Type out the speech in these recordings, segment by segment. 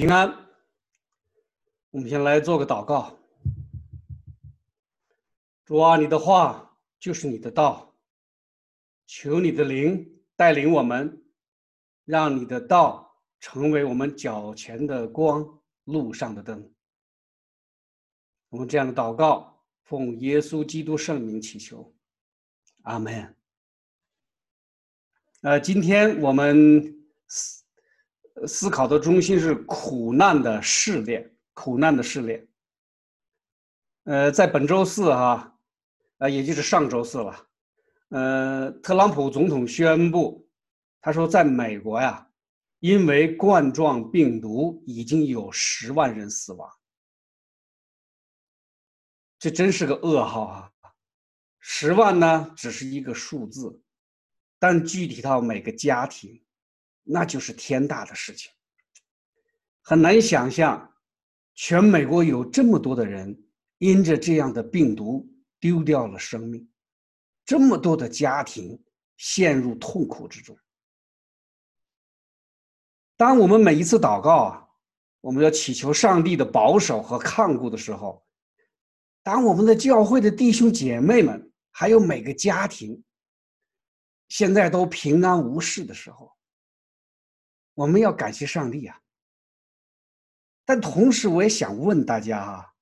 平安，我们先来做个祷告。主啊，你的话就是你的道，求你的灵带领我们，让你的道成为我们脚前的光，路上的灯。我们这样的祷告，奉耶稣基督圣名祈求，阿门。呃，今天我们。思考的中心是苦难的试炼，苦难的试炼。呃，在本周四哈，呃，也就是上周四了，呃，特朗普总统宣布，他说，在美国呀，因为冠状病毒已经有十万人死亡，这真是个噩耗啊！十万呢，只是一个数字，但具体到每个家庭。那就是天大的事情，很难想象，全美国有这么多的人因着这样的病毒丢掉了生命，这么多的家庭陷入痛苦之中。当我们每一次祷告啊，我们要祈求上帝的保守和看顾的时候，当我们的教会的弟兄姐妹们还有每个家庭现在都平安无事的时候，我们要感谢上帝啊！但同时，我也想问大家啊：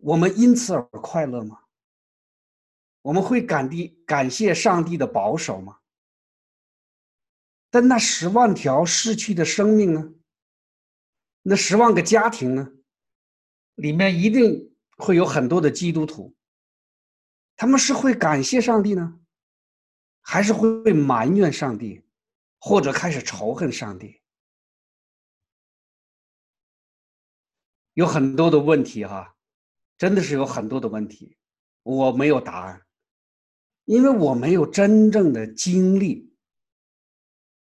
我们因此而快乐吗？我们会感地感谢上帝的保守吗？但那十万条逝去的生命呢？那十万个家庭呢？里面一定会有很多的基督徒，他们是会感谢上帝呢，还是会埋怨上帝？或者开始仇恨上帝，有很多的问题哈，真的是有很多的问题，我没有答案，因为我没有真正的经历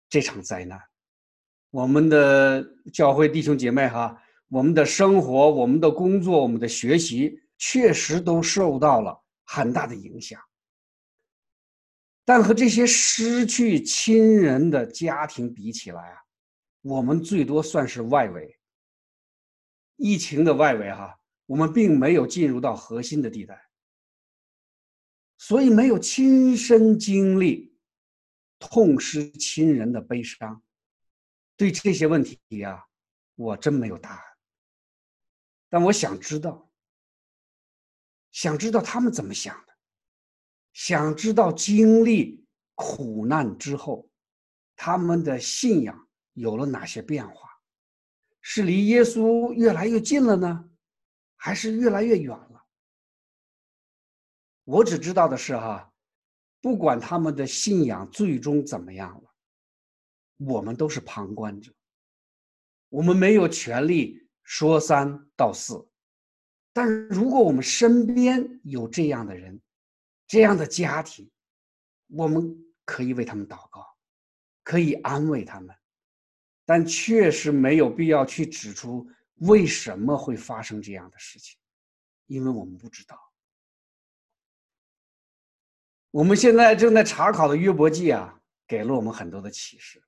这场灾难。我们的教会弟兄姐妹哈，我们的生活、我们的工作、我们的学习，确实都受到了很大的影响。但和这些失去亲人的家庭比起来啊，我们最多算是外围。疫情的外围哈，我们并没有进入到核心的地带，所以没有亲身经历痛失亲人的悲伤。对这些问题呀，我真没有答案。但我想知道，想知道他们怎么想。想知道经历苦难之后，他们的信仰有了哪些变化？是离耶稣越来越近了呢，还是越来越远了？我只知道的是哈，不管他们的信仰最终怎么样了，我们都是旁观者，我们没有权利说三道四。但如果我们身边有这样的人，这样的家庭，我们可以为他们祷告，可以安慰他们，但确实没有必要去指出为什么会发生这样的事情，因为我们不知道。我们现在正在查考的约伯记啊，给了我们很多的启示。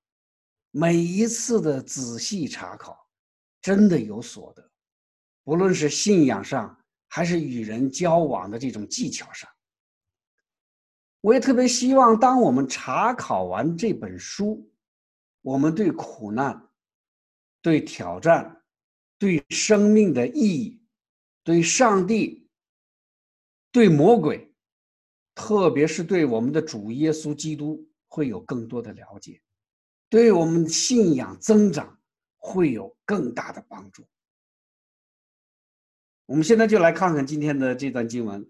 每一次的仔细查考，真的有所得，不论是信仰上，还是与人交往的这种技巧上。我也特别希望，当我们查考完这本书，我们对苦难、对挑战、对生命的意义、对上帝、对魔鬼，特别是对我们的主耶稣基督，会有更多的了解，对我们信仰增长会有更大的帮助。我们现在就来看看今天的这段经文。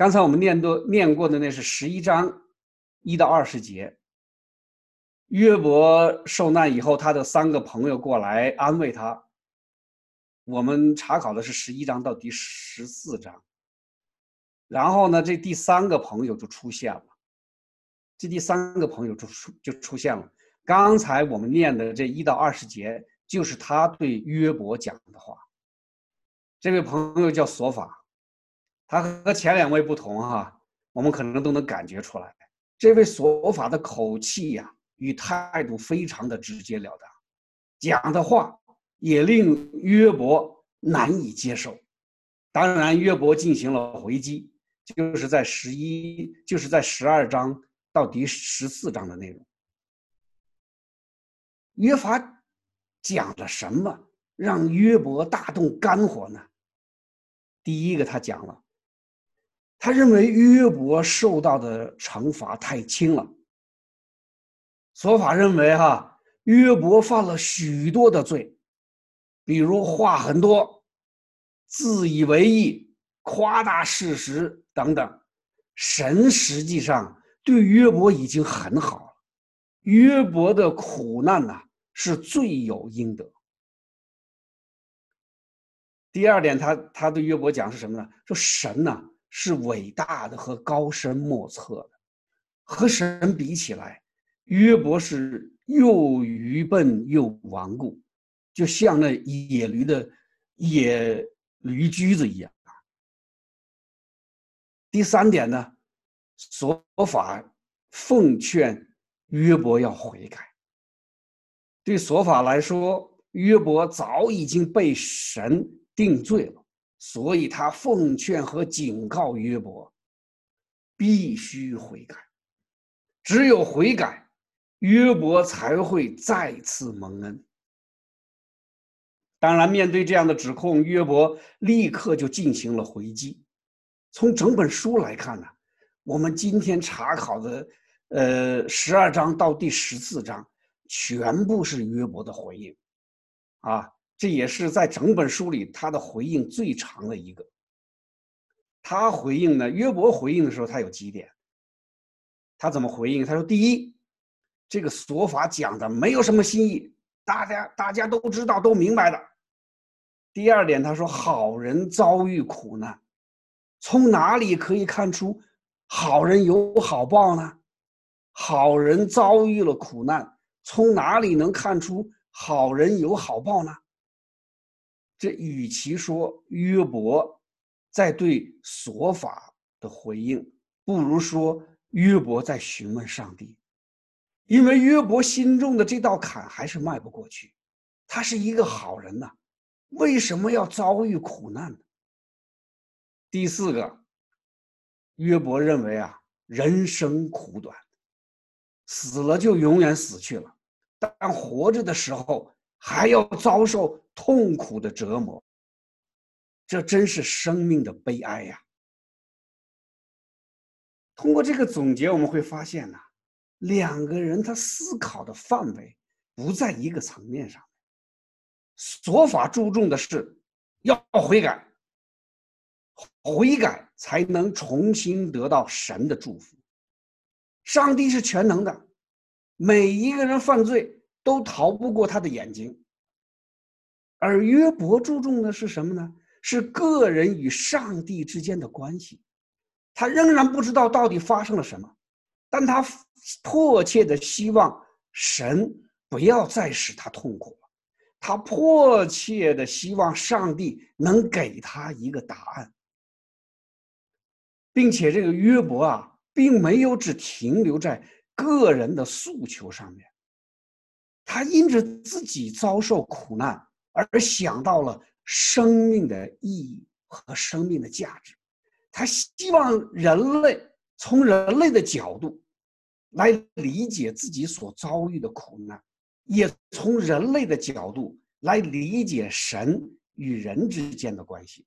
刚才我们念多念过的那是十一章一到二十节。约伯受难以后，他的三个朋友过来安慰他。我们查考的是十一章到第十四章，然后呢，这第三个朋友就出现了。这第三个朋友就出就出现了。刚才我们念的这一到二十节，就是他对约伯讲的话。这位朋友叫索法。他和前两位不同哈，我们可能都能感觉出来，这位说法的口气呀与态度非常的直截了当，讲的话也令约伯难以接受。当然，约伯进行了回击，就是在十一，就是在十二章到第十四章的内容。约法讲了什么，让约伯大动肝火呢？第一个，他讲了，他认为约伯受到的惩罚太轻了。说法认为，哈，约伯犯了许多的罪，比如话很多。自以为意、夸大事实等等，神实际上对约伯已经很好了。约伯的苦难呐，是罪有应得。第二点，他他对约伯讲是什么呢？说神呐是伟大的和高深莫测的，和神比起来，约伯是又愚笨又顽固，就像那野驴的野。驴驹子一样。第三点呢，说法奉劝约伯要悔改。对说法来说，约伯早已经被神定罪了，所以他奉劝和警告约伯必须悔改。只有悔改，约伯才会再次蒙恩。当然，面对这样的指控，约伯立刻就进行了回击。从整本书来看呢，我们今天查考的，呃，十二章到第十四章，全部是约伯的回应，啊，这也是在整本书里他的回应最长的一个。他回应呢，约伯回应的时候，他有几点。他怎么回应？他说：第一，这个说法讲的没有什么新意，大家大家都知道，都明白的。第二点，他说：“好人遭遇苦难，从哪里可以看出好人有好报呢？好人遭遇了苦难，从哪里能看出好人有好报呢？这与其说约伯在对所法的回应，不如说约伯在询问上帝，因为约伯心中的这道坎还是迈不过去，他是一个好人呐。”为什么要遭遇苦难呢？第四个，约伯认为啊，人生苦短，死了就永远死去了，但活着的时候还要遭受痛苦的折磨，这真是生命的悲哀呀！通过这个总结，我们会发现呢，两个人他思考的范围不在一个层面上。说法注重的是要悔改，悔改才能重新得到神的祝福。上帝是全能的，每一个人犯罪都逃不过他的眼睛。而约伯注重的是什么呢？是个人与上帝之间的关系。他仍然不知道到底发生了什么，但他迫切的希望神不要再使他痛苦了。他迫切的希望上帝能给他一个答案，并且这个约伯啊，并没有只停留在个人的诉求上面，他因着自己遭受苦难而想到了生命的意义和生命的价值，他希望人类从人类的角度来理解自己所遭遇的苦难。也从人类的角度来理解神与人之间的关系。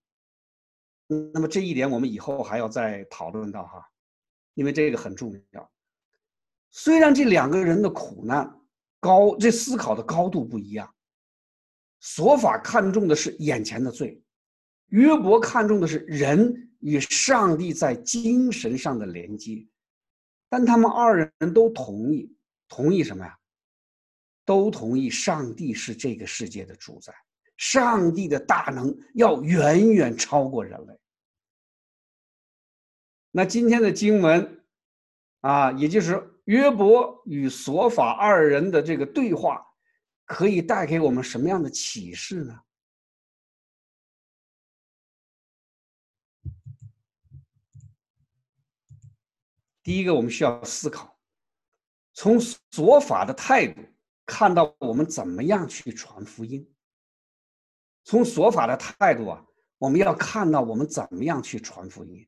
那么这一点我们以后还要再讨论到哈，因为这个很重要。虽然这两个人的苦难高，这思考的高度不一样。索法看重的是眼前的罪，约伯看重的是人与上帝在精神上的连接。但他们二人都同意，同意什么呀？都同意上帝是这个世界的主宰，上帝的大能要远远超过人类。那今天的经文，啊，也就是约伯与索法二人的这个对话，可以带给我们什么样的启示呢？第一个，我们需要思考，从索法的态度。看到我们怎么样去传福音，从索法的态度啊，我们要看到我们怎么样去传福音。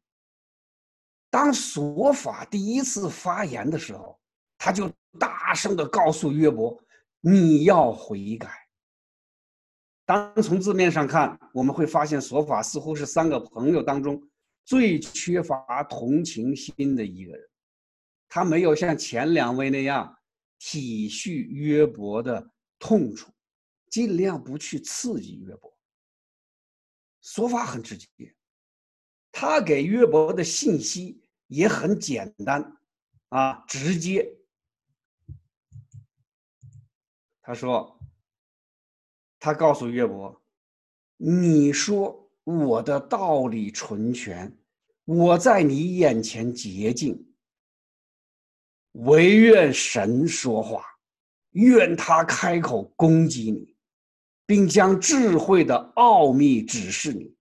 当索法第一次发言的时候，他就大声的告诉约伯：“你要悔改。”当从字面上看，我们会发现索法似乎是三个朋友当中最缺乏同情心的一个人。他没有像前两位那样体恤约伯的痛楚，尽量不去刺激约伯。索法很直接，他给约伯的信息。也很简单，啊，直接。他说：“他告诉岳伯，你说我的道理纯全，我在你眼前洁净。唯愿神说话，愿他开口攻击你，并将智慧的奥秘指示你。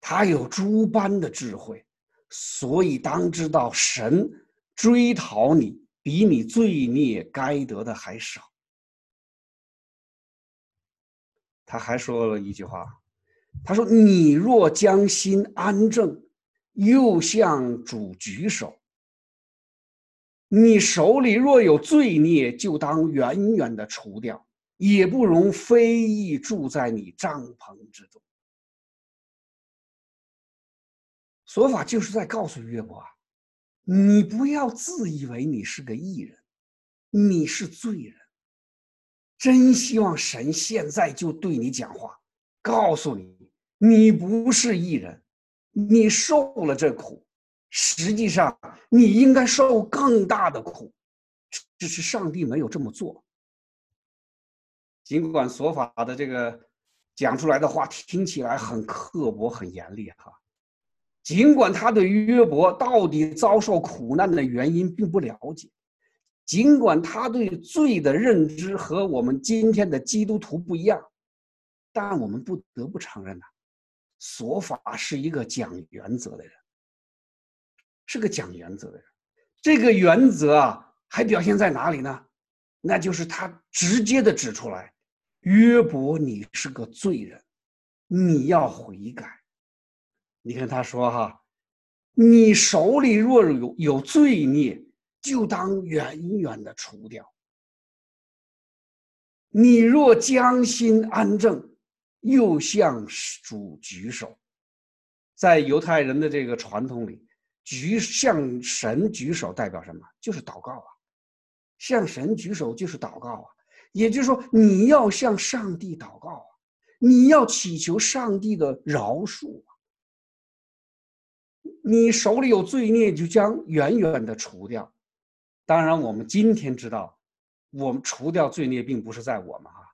他有诸般的智慧。”所以当知道，神追讨你，比你罪孽该得的还少。他还说了一句话，他说：“你若将心安正，又向主举手；你手里若有罪孽，就当远远的除掉，也不容非议住在你帐篷之中。”说法就是在告诉约伯啊，你不要自以为你是个艺人，你是罪人。真希望神现在就对你讲话，告诉你，你不是艺人，你受了这苦，实际上你应该受更大的苦，只是上帝没有这么做。尽管索法的这个讲出来的话听起来很刻薄、很严厉哈。尽管他对约伯到底遭受苦难的原因并不了解，尽管他对罪的认知和我们今天的基督徒不一样，但我们不得不承认呐，索法是一个讲原则的人，是个讲原则的人。这个原则啊，还表现在哪里呢？那就是他直接的指出来，约伯你是个罪人，你要悔改。你看他说哈，你手里若有有罪孽，就当远远的除掉。你若将心安正，又向主举手。在犹太人的这个传统里，举向神举手代表什么？就是祷告啊。向神举手就是祷告啊。也就是说，你要向上帝祷告啊，你要祈求上帝的饶恕。你手里有罪孽，就将远远的除掉。当然，我们今天知道，我们除掉罪孽，并不是在我们啊。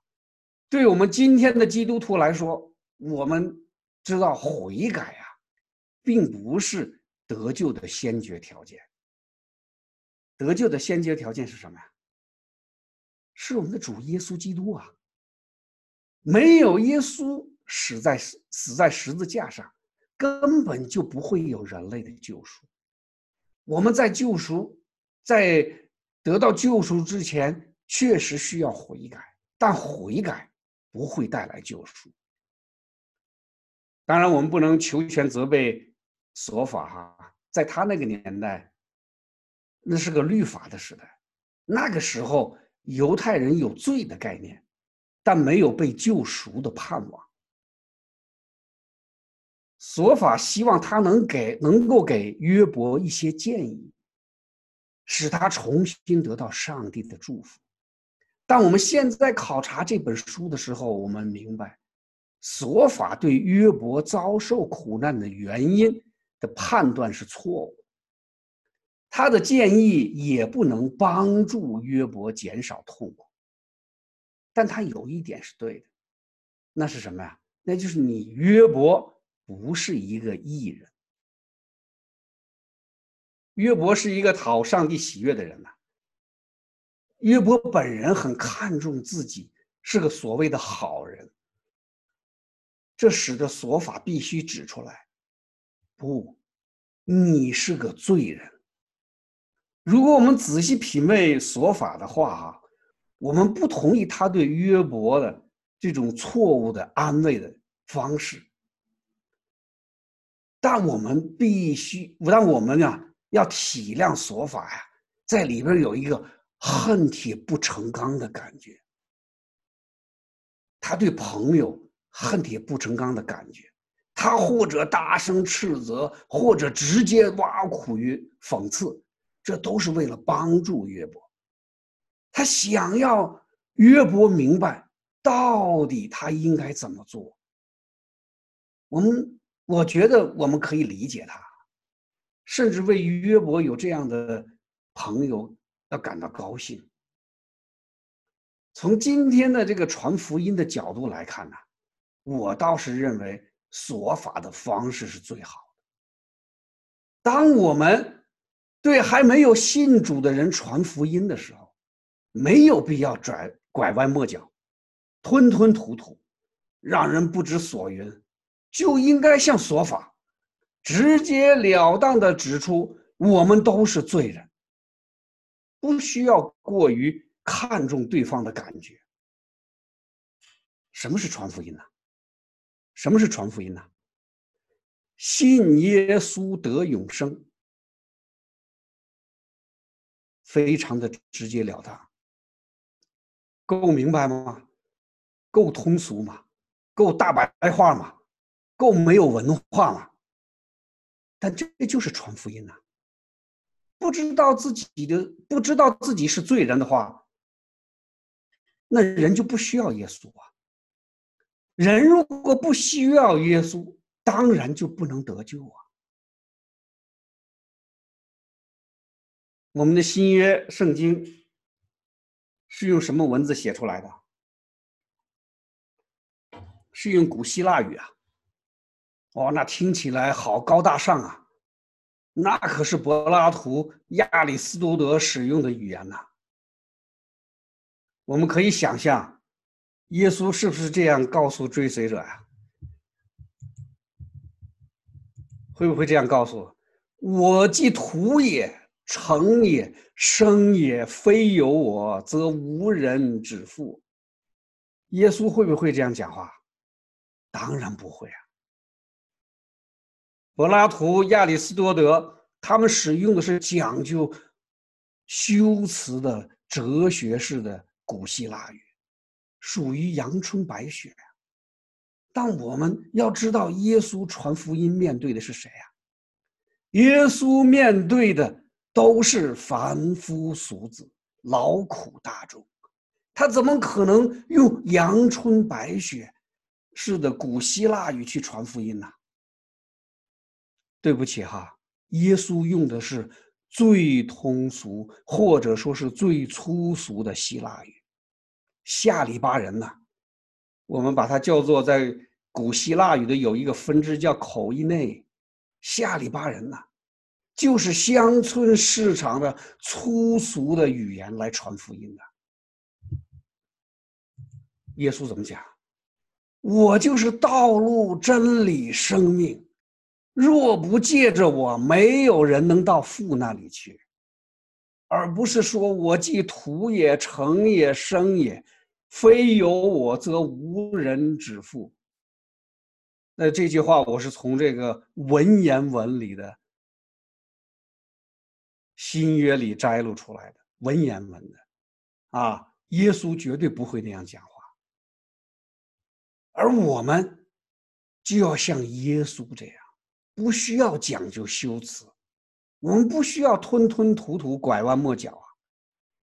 对我们今天的基督徒来说，我们知道悔改啊，并不是得救的先决条件。得救的先决条件是什么呀？是我们的主耶稣基督啊。没有耶稣死在死在十字架上。根本就不会有人类的救赎。我们在救赎，在得到救赎之前，确实需要悔改，但悔改不会带来救赎。当然，我们不能求全责备说法哈，在他那个年代，那是个律法的时代，那个时候犹太人有罪的概念，但没有被救赎的盼望。索法希望他能给能够给约伯一些建议，使他重新得到上帝的祝福。但我们现在考察这本书的时候，我们明白，索法对约伯遭受苦难的原因的判断是错误。他的建议也不能帮助约伯减少痛苦。但他有一点是对的，那是什么呀？那就是你约伯。不是一个艺人，约伯是一个讨上帝喜悦的人呐。约伯本人很看重自己是个所谓的好人，这使得索法必须指出来：不，你是个罪人。如果我们仔细品味索法的话，啊，我们不同意他对约伯的这种错误的安慰的方式。但我们必须，但我们呀要体谅说法呀，在里边有一个恨铁不成钢的感觉。他对朋友恨铁不成钢的感觉，他或者大声斥责，或者直接挖苦于讽刺，这都是为了帮助约伯。他想要约伯明白到底他应该怎么做。我们。我觉得我们可以理解他，甚至为约伯有这样的朋友要感到高兴。从今天的这个传福音的角度来看呢，我倒是认为说法的方式是最好的。当我们对还没有信主的人传福音的时候，没有必要拽拐弯抹角、吞吞吐吐，让人不知所云。就应该像说法，直截了当的指出我们都是罪人，不需要过于看重对方的感觉。什么是传福音呢？什么是传福音呢？信耶稣得永生，非常的直截了当，够明白吗？够通俗吗？够大白话吗？够没有文化嘛？但这就是传福音呐。不知道自己的，不知道自己是罪人的话，那人就不需要耶稣啊。人如果不需要耶稣，当然就不能得救啊。我们的新约圣经是用什么文字写出来的？是用古希腊语啊。哦，那听起来好高大上啊！那可是柏拉图、亚里士多德使用的语言呐。我们可以想象，耶稣是不是这样告诉追随者呀？会不会这样告诉我？我既土也，成也，生也，非有我，则无人指父。耶稣会不会这样讲话？当然不会啊。柏拉图、亚里士多德，他们使用的是讲究修辞的哲学式的古希腊语，属于阳春白雪呀。但我们要知道，耶稣传福音面对的是谁呀？耶稣面对的都是凡夫俗子、劳苦大众，他怎么可能用阳春白雪式的古希腊语去传福音呢？对不起哈，耶稣用的是最通俗或者说是最粗俗的希腊语。下里巴人呢，我们把它叫做在古希腊语的有一个分支叫口译内。下里巴人呢，就是乡村市场的粗俗的语言来传福音的。耶稣怎么讲？我就是道路、真理、生命。若不借着我，没有人能到父那里去，而不是说我既土也，成也，生也，非有我，则无人指父。那这句话我是从这个文言文里的新约里摘录出来的，文言文的，啊，耶稣绝对不会那样讲话，而我们就要像耶稣这样。不需要讲究修辞，我们不需要吞吞吐吐、拐弯抹角啊！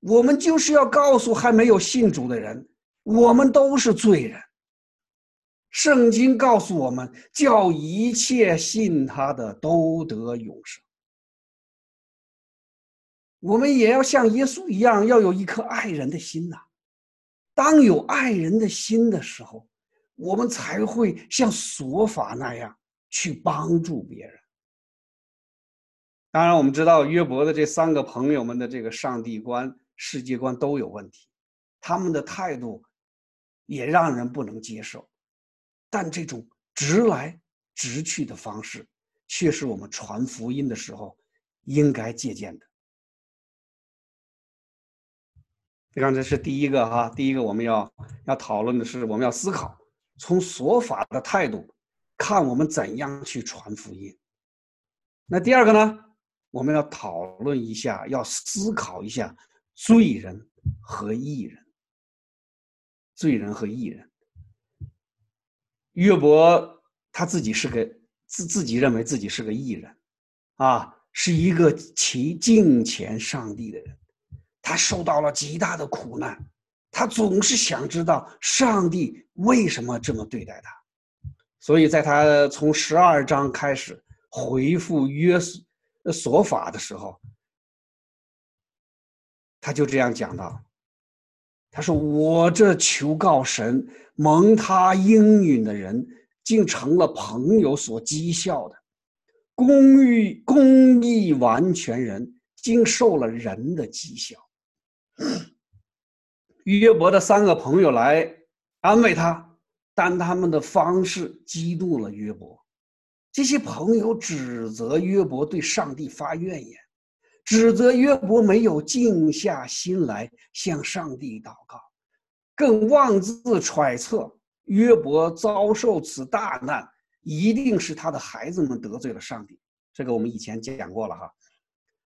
我们就是要告诉还没有信主的人，我们都是罪人。圣经告诉我们，叫一切信他的都得永生。我们也要像耶稣一样，要有一颗爱人的心呐。当有爱人的心的时候，我们才会像索法那样。去帮助别人。当然，我们知道约伯的这三个朋友们的这个上帝观、世界观都有问题，他们的态度也让人不能接受。但这种直来直去的方式，却是我们传福音的时候应该借鉴的。你看，这是第一个哈，第一个我们要要讨论的是，我们要思考从说法的态度看我们怎样去传福音。那第二个呢，我们要讨论一下，要思考一下罪人和义人。罪人和义人，约伯他自己是个自自己认为自己是个义人，啊，是一个其敬虔上帝的人。他受到了极大的苦难，他总是想知道上帝为什么这么对待他，所以在他从十二章开始回复约所法的时候，他就这样讲到：“他说我这求告神蒙他应允的人，竟成了朋友所讥笑的；公义公义完全人，竟受了人的讥笑。”约伯的三个朋友来安慰他，但他们的方式激怒了约伯。这些朋友指责约伯对上帝发怨言，指责约伯没有静下心来向上帝祷告，更妄自揣测约伯遭受此大难一定是他的孩子们得罪了上帝。这个我们以前讲过了哈，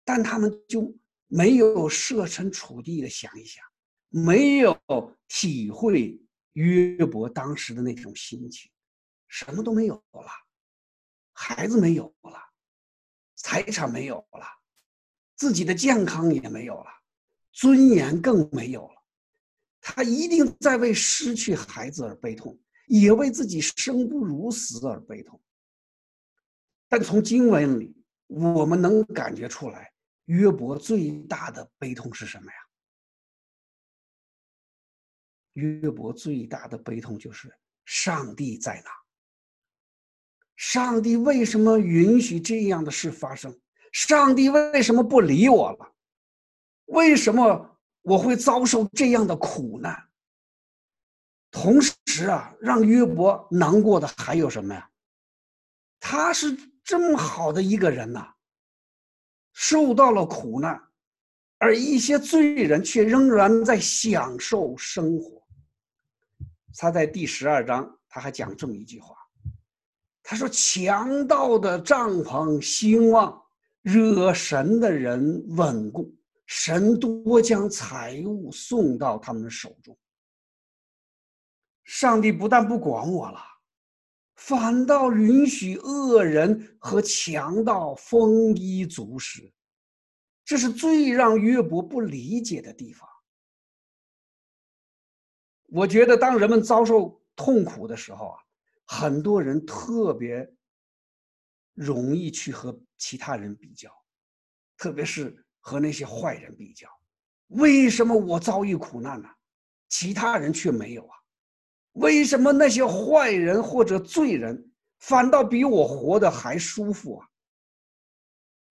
但他们就。没有设身处地的想一想，没有体会约伯当时的那种心情，什么都没有了，孩子没有了，财产没有了，自己的健康也没有了，尊严更没有了。他一定在为失去孩子而悲痛，也为自己生不如死而悲痛。但从经文里，我们能感觉出来。约伯最大的悲痛是什么呀？约伯最大的悲痛就是上帝在哪？上帝为什么允许这样的事发生？上帝为什么不理我了？为什么我会遭受这样的苦难？同时啊，让约伯难过的还有什么呀？他是这么好的一个人呐。受到了苦难，而一些罪人却仍然在享受生活。他在第十二章，他还讲这么一句话：“他说，强盗的帐篷兴旺，惹神的人稳固，神多将财物送到他们手中。上帝不但不管我了，反倒允许恶人和强盗丰衣足食。”这是最让约伯不理解的地方。我觉得，当人们遭受痛苦的时候啊，很多人特别容易去和其他人比较，特别是和那些坏人比较。为什么我遭遇苦难呢？其他人却没有啊？为什么那些坏人或者罪人反倒比我活得还舒服啊？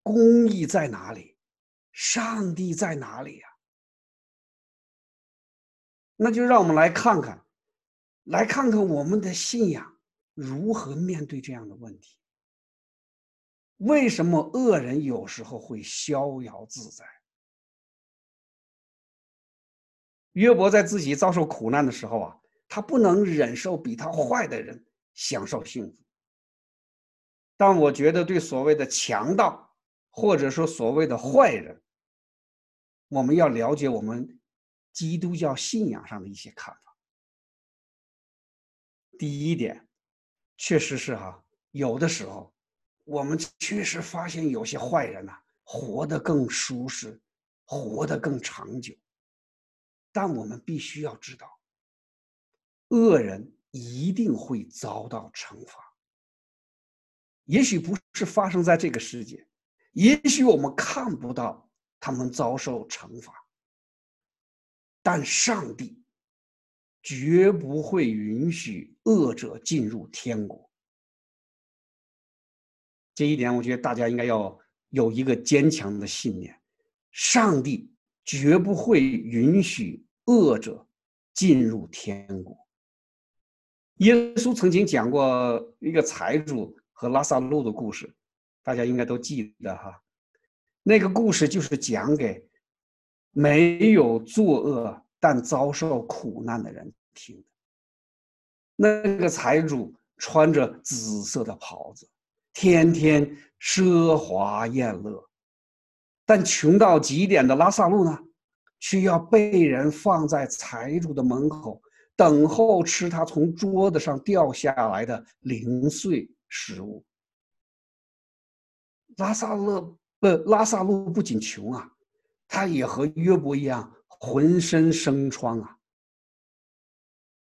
公义在哪里？上帝在哪里呀？那就让我们来看看，来看看我们的信仰如何面对这样的问题。为什么恶人有时候会逍遥自在？约伯在自己遭受苦难的时候啊，他不能忍受比他坏的人享受幸福。但我觉得，对所谓的强盗，或者说所谓的坏人，我们要了解我们基督教信仰上的一些看法。第一点，确实是哈，有的时候我们确实发现有些坏人呐，活得更舒适，活得更长久。但我们必须要知道，恶人一定会遭到惩罚。也许不是发生在这个世界，也许我们看不到。他们遭受惩罚，但上帝绝不会允许恶者进入天国。这一点，我觉得大家应该要有一个坚强的信念：上帝绝不会允许恶者进入天国。耶稣曾经讲过一个财主和拉萨路的故事，大家应该都记得哈。那个故事就是讲给没有作恶但遭受苦难的人听的。那个财主穿着紫色的袍子，天天奢华宴乐，但穷到极点的拉萨路呢，却要被人放在财主的门口，等候吃他从桌子上掉下来的零碎食物。拉萨勒不，拉萨路不仅穷啊，他也和约伯一样，浑身生疮啊。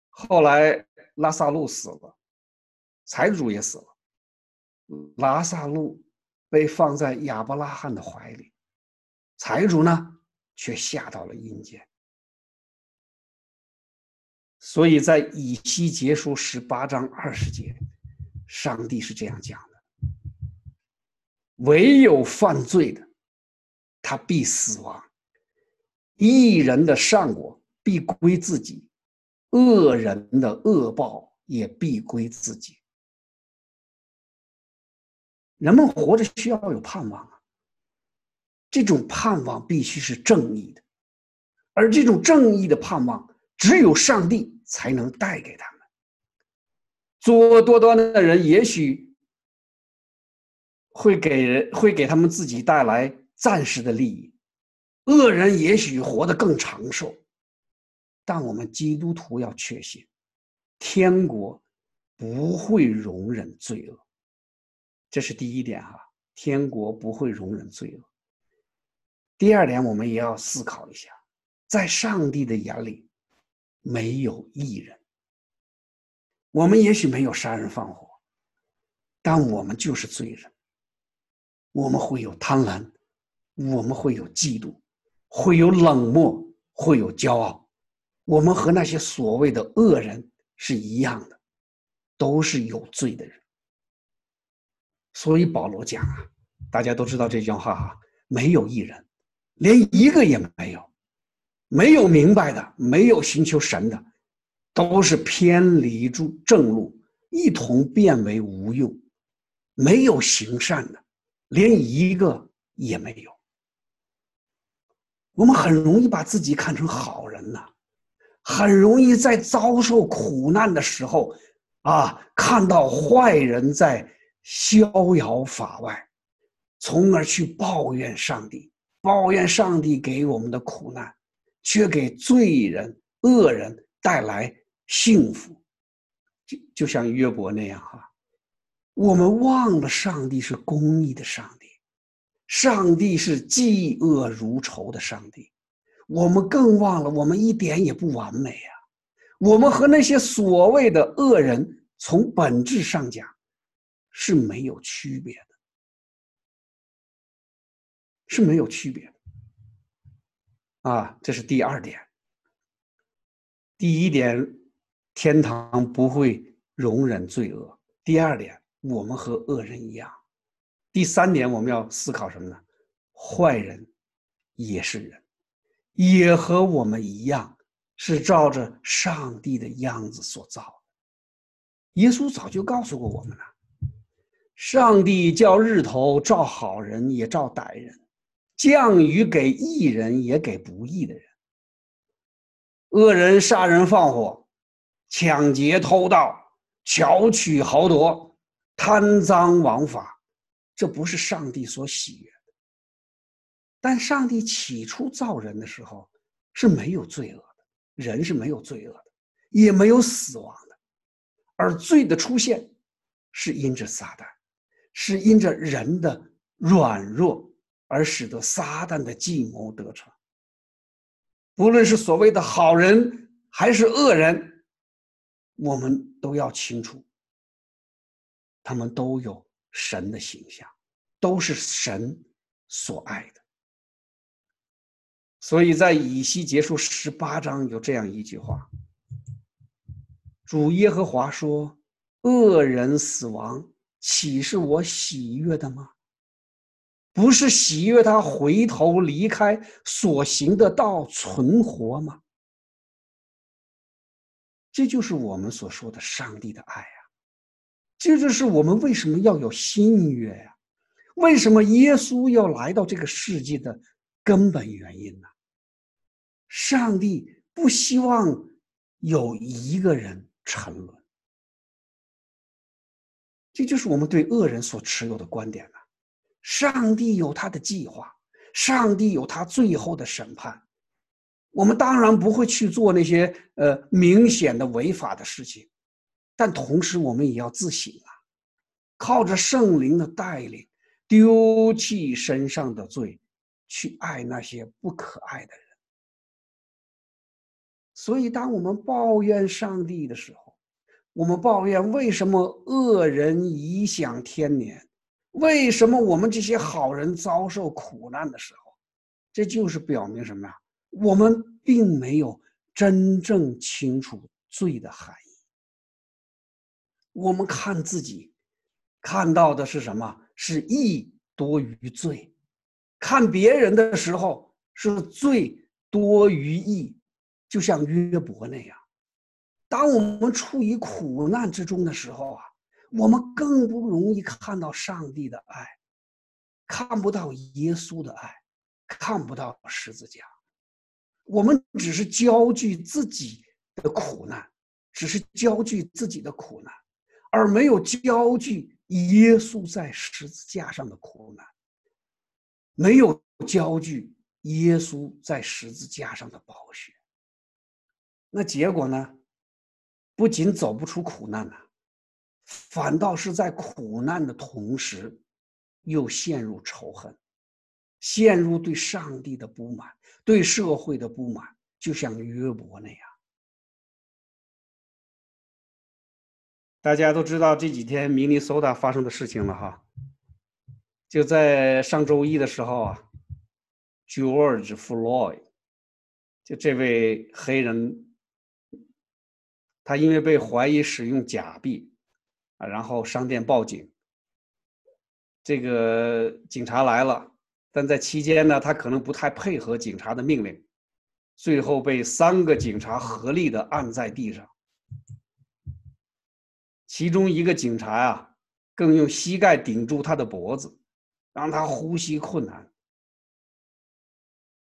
后来拉萨路死了，财主也死了，拉萨路被放在亚伯拉罕的怀里，财主呢却下到了阴间。所以在以西结书十八章二十节，上帝是这样讲的。唯有犯罪的，他必死亡；一人的善果必归自己，恶人的恶报也必归自己。人们活着需要有盼望啊，这种盼望必须是正义的，而这种正义的盼望，只有上帝才能带给他们。作恶多端的人，也许。会给人会给他们自己带来暂时的利益，恶人也许活得更长寿，但我们基督徒要确信，天国不会容忍罪恶，这是第一点哈，天国不会容忍罪恶。第二点，我们也要思考一下，在上帝的眼里，没有异人。我们也许没有杀人放火，但我们就是罪人。我们会有贪婪，我们会有嫉妒，会有冷漠，会有骄傲。我们和那些所谓的恶人是一样的，都是有罪的人。所以保罗讲啊，大家都知道这句话哈，没有一人，连一个也没有，没有明白的，没有寻求神的，都是偏离住正路，一同变为无用，没有行善的。连一个也没有，我们很容易把自己看成好人呐，很容易在遭受苦难的时候，啊，看到坏人在逍遥法外，从而去抱怨上帝，抱怨上帝给我们的苦难，却给罪人、恶人带来幸福，就就像约伯那样哈。我们忘了上帝是公义的上帝，上帝是嫉恶如仇的上帝。我们更忘了，我们一点也不完美啊！我们和那些所谓的恶人，从本质上讲是没有区别的，是没有区别的。啊，这是第二点。第一点，天堂不会容忍罪恶。第二点。我们和恶人一样。第三点，我们要思考什么呢？坏人也是人，也和我们一样，是照着上帝的样子所造的。耶稣早就告诉过我们了：上帝叫日头照好人也照歹人，降雨给义人也给不义的人。恶人杀人放火，抢劫偷盗，巧取豪夺。贪赃枉法，这不是上帝所喜悦的。但上帝起初造人的时候是没有罪恶的，人是没有罪恶的，也没有死亡的。而罪的出现，是因着撒旦，是因着人的软弱而使得撒旦的计谋得逞。不论是所谓的好人还是恶人，我们都要清楚。他们都有神的形象，都是神所爱的。所以在以西结束十八章有这样一句话：“主耶和华说，恶人死亡，岂是我喜悦的吗？不是喜悦他回头离开所行的道存活吗？”这就是我们所说的上帝的爱。这就是我们为什么要有新约呀？为什么耶稣要来到这个世界的根本原因呢？上帝不希望有一个人沉沦。这就是我们对恶人所持有的观点了。上帝有他的计划，上帝有他最后的审判。我们当然不会去做那些呃明显的违法的事情，但同时我们也要自省啊，靠着圣灵的带领，丢弃身上的罪，去爱那些不可爱的人。所以，当我们抱怨上帝的时候，我们抱怨为什么恶人颐享天年，为什么我们这些好人遭受苦难的时候，这就是表明什么呀？我们并没有真正清楚罪的含义。我们看自己，看到的是什么？是义多于罪；看别人的时候，是罪多于义。就像约伯那样，当我们处于苦难之中的时候啊，我们更不容易看到上帝的爱，看不到耶稣的爱，看不到十字架。我们只是焦聚自己的苦难，只是焦聚自己的苦难，而没有焦距耶稣在十字架上的苦难，没有焦距耶稣在十字架上的宝血。那结果呢？不仅走不出苦难了，反倒是在苦难的同时，又陷入仇恨，陷入对上帝的不满。对社会的不满，就像约伯那样。大家都知道这几天明尼苏达发生的事情了哈。就在上周一的时候啊，George Floyd，就这位黑人，他因为被怀疑使用假币啊，然后商店报警，这个警察来了。但在期间呢，他可能不太配合警察的命令，最后被三个警察合力的按在地上。其中一个警察啊，更用膝盖顶住他的脖子，让他呼吸困难，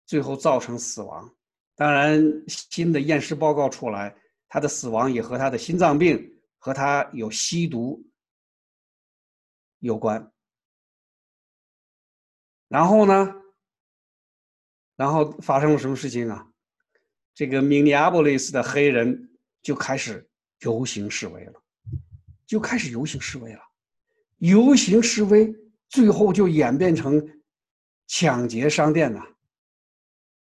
最后造成死亡。当然，新的验尸报告出来，他的死亡也和他的心脏病和他有吸毒有关。然后呢？然后发生了什么事情啊？这个 Minneapolis 的黑人就开始游行示威了，就开始游行示威了。游行示威最后就演变成抢劫商店呐，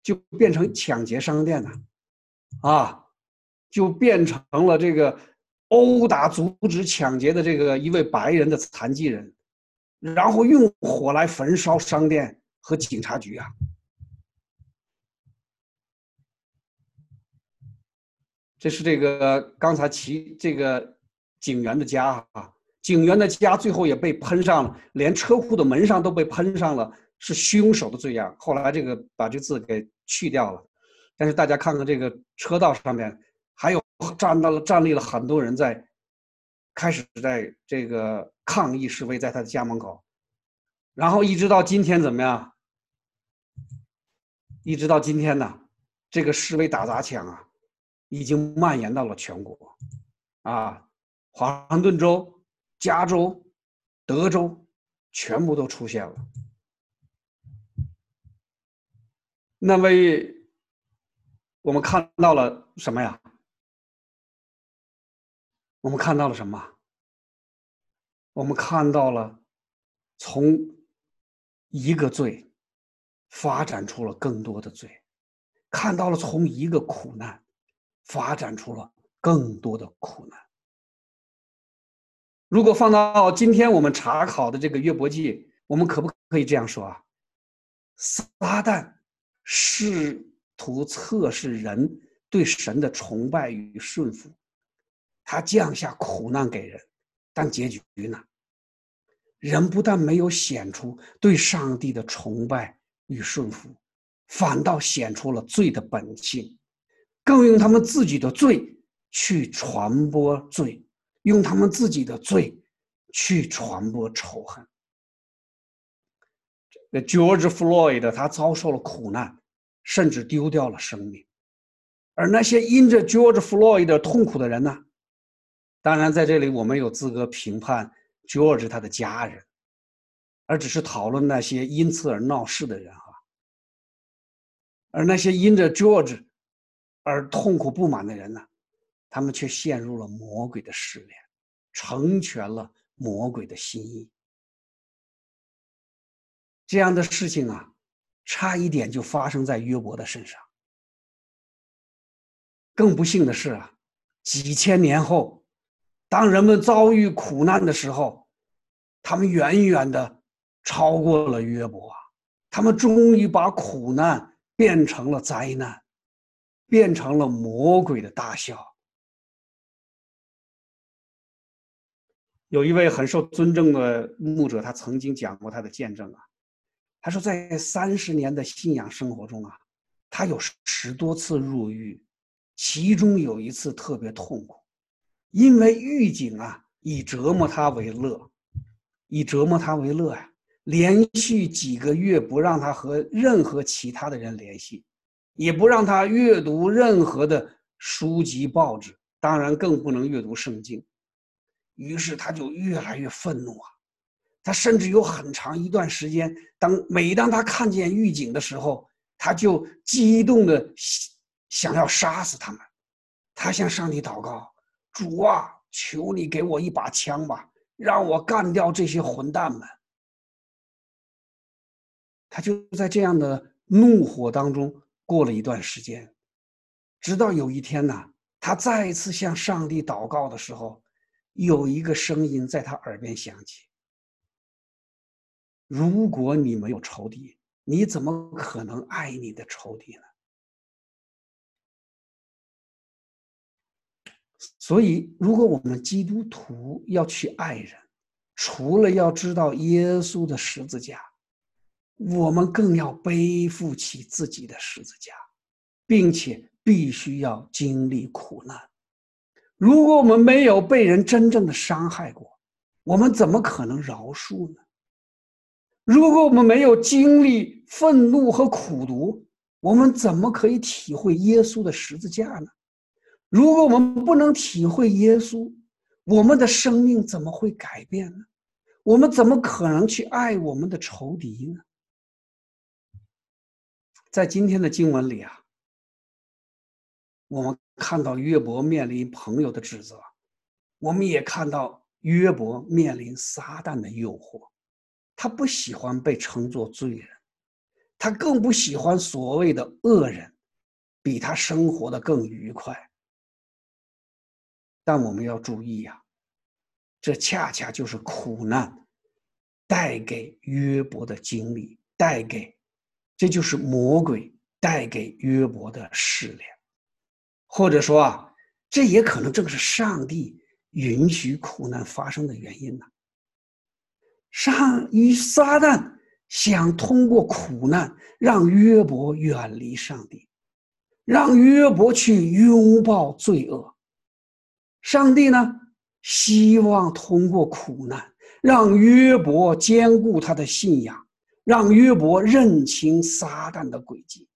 就变成抢劫商店了，啊，就变成了这个殴打、阻止抢劫的这个一位白人的残疾人。然后用火来焚烧商店和警察局啊！这是这个刚才其这个警员的家啊，警员的家最后也被喷上了，连车库的门上都被喷上了是凶手的罪样。后来这个把这字给去掉了，但是大家看看这个车道上面还有站到了站立了很多人在。开始在这个抗议示威，在他的家门口，然后一直到今天怎么样？一直到今天呢，这个示威打砸抢啊，已经蔓延到了全国，啊，华盛顿州、加州、德州，全部都出现了。那么，我们看到了什么呀？我们看到了什么？我们看到了从一个罪发展出了更多的罪，看到了从一个苦难发展出了更多的苦难。如果放到今天我们查考的这个约伯记，我们可不可以这样说啊？撒旦试图测试人对神的崇拜与顺服。他降下苦难给人，但结局呢？人不但没有显出对上帝的崇拜与顺服，反倒显出了罪的本性，更用他们自己的罪去传播罪，用他们自己的罪去传播仇恨。这 George Floyd 他遭受了苦难，甚至丢掉了生命。而那些因着 George Floyd 的痛苦的人呢？当然，在这里我没有资格评判 George 他的家人，而只是讨论那些因此而闹事的人哈。而那些因着 George 而痛苦不满的人呢？他们却陷入了魔鬼的试炼，成全了魔鬼的心意。这样的事情啊，差一点就发生在约伯的身上。更不幸的是啊，几千年后。当人们遭遇苦难的时候，他们远远的超过了约伯啊，他们终于把苦难变成了灾难，变成了魔鬼的大笑。有一位很受尊重的牧者，他曾经讲过他的见证啊，他说在三十年的信仰生活中啊，他有十多次入狱，其中有一次特别痛苦。因为狱警啊，以折磨他为乐，以折磨他为乐呀，连续几个月不让他和任何其他的人联系，也不让他阅读任何的书籍报纸，当然更不能阅读圣经。于是他就越来越愤怒啊，他甚至有很长一段时间，当每当他看见狱警的时候，他就激动的想要杀死他们，他向上帝祷告。主啊，求你给我一把枪吧，让我干掉这些混蛋们。他就在这样的怒火当中过了一段时间，直到有一天呢，他再一次向上帝祷告的时候，有一个声音在他耳边响起：“如果你没有仇敌，你怎么可能爱你的仇敌呢？”所以，如果我们基督徒要去爱人，除了要知道耶稣的十字架，我们更要背负起自己的十字架，并且必须要经历苦难。如果我们没有被人真正的伤害过，我们怎么可能饶恕呢？如果我们没有经历愤怒和苦毒，我们怎么可以体会耶稣的十字架呢？如果我们不能体会耶稣，我们的生命怎么会改变呢？我们怎么可能去爱我们的仇敌呢？在今天的经文里啊，我们看到约伯面临朋友的指责，我们也看到约伯面临撒旦的诱惑。他不喜欢被称作罪人，他更不喜欢所谓的恶人，比他生活的更愉快。但我们要注意呀，这恰恰就是苦难带给约伯的经历，带给，这就是魔鬼带给约伯的试炼，或者说啊，这也可能正是上帝允许苦难发生的原因呢。上与撒旦想通过苦难让约伯远离上帝，让约伯去拥抱罪恶。上帝呢，希望通过苦难让约伯坚固他的信仰，让约伯认清撒旦的诡计。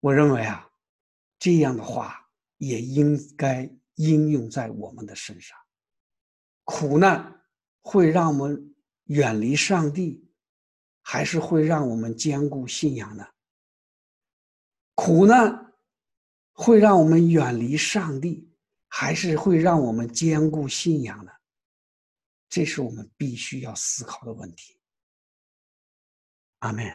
我认为啊，这样的话也应该应用在我们的身上。苦难会让我们远离上帝，还是会让我们坚固信仰呢？苦难。会让我们远离上帝，还是会让我们坚固信仰呢？这是我们必须要思考的问题。阿门。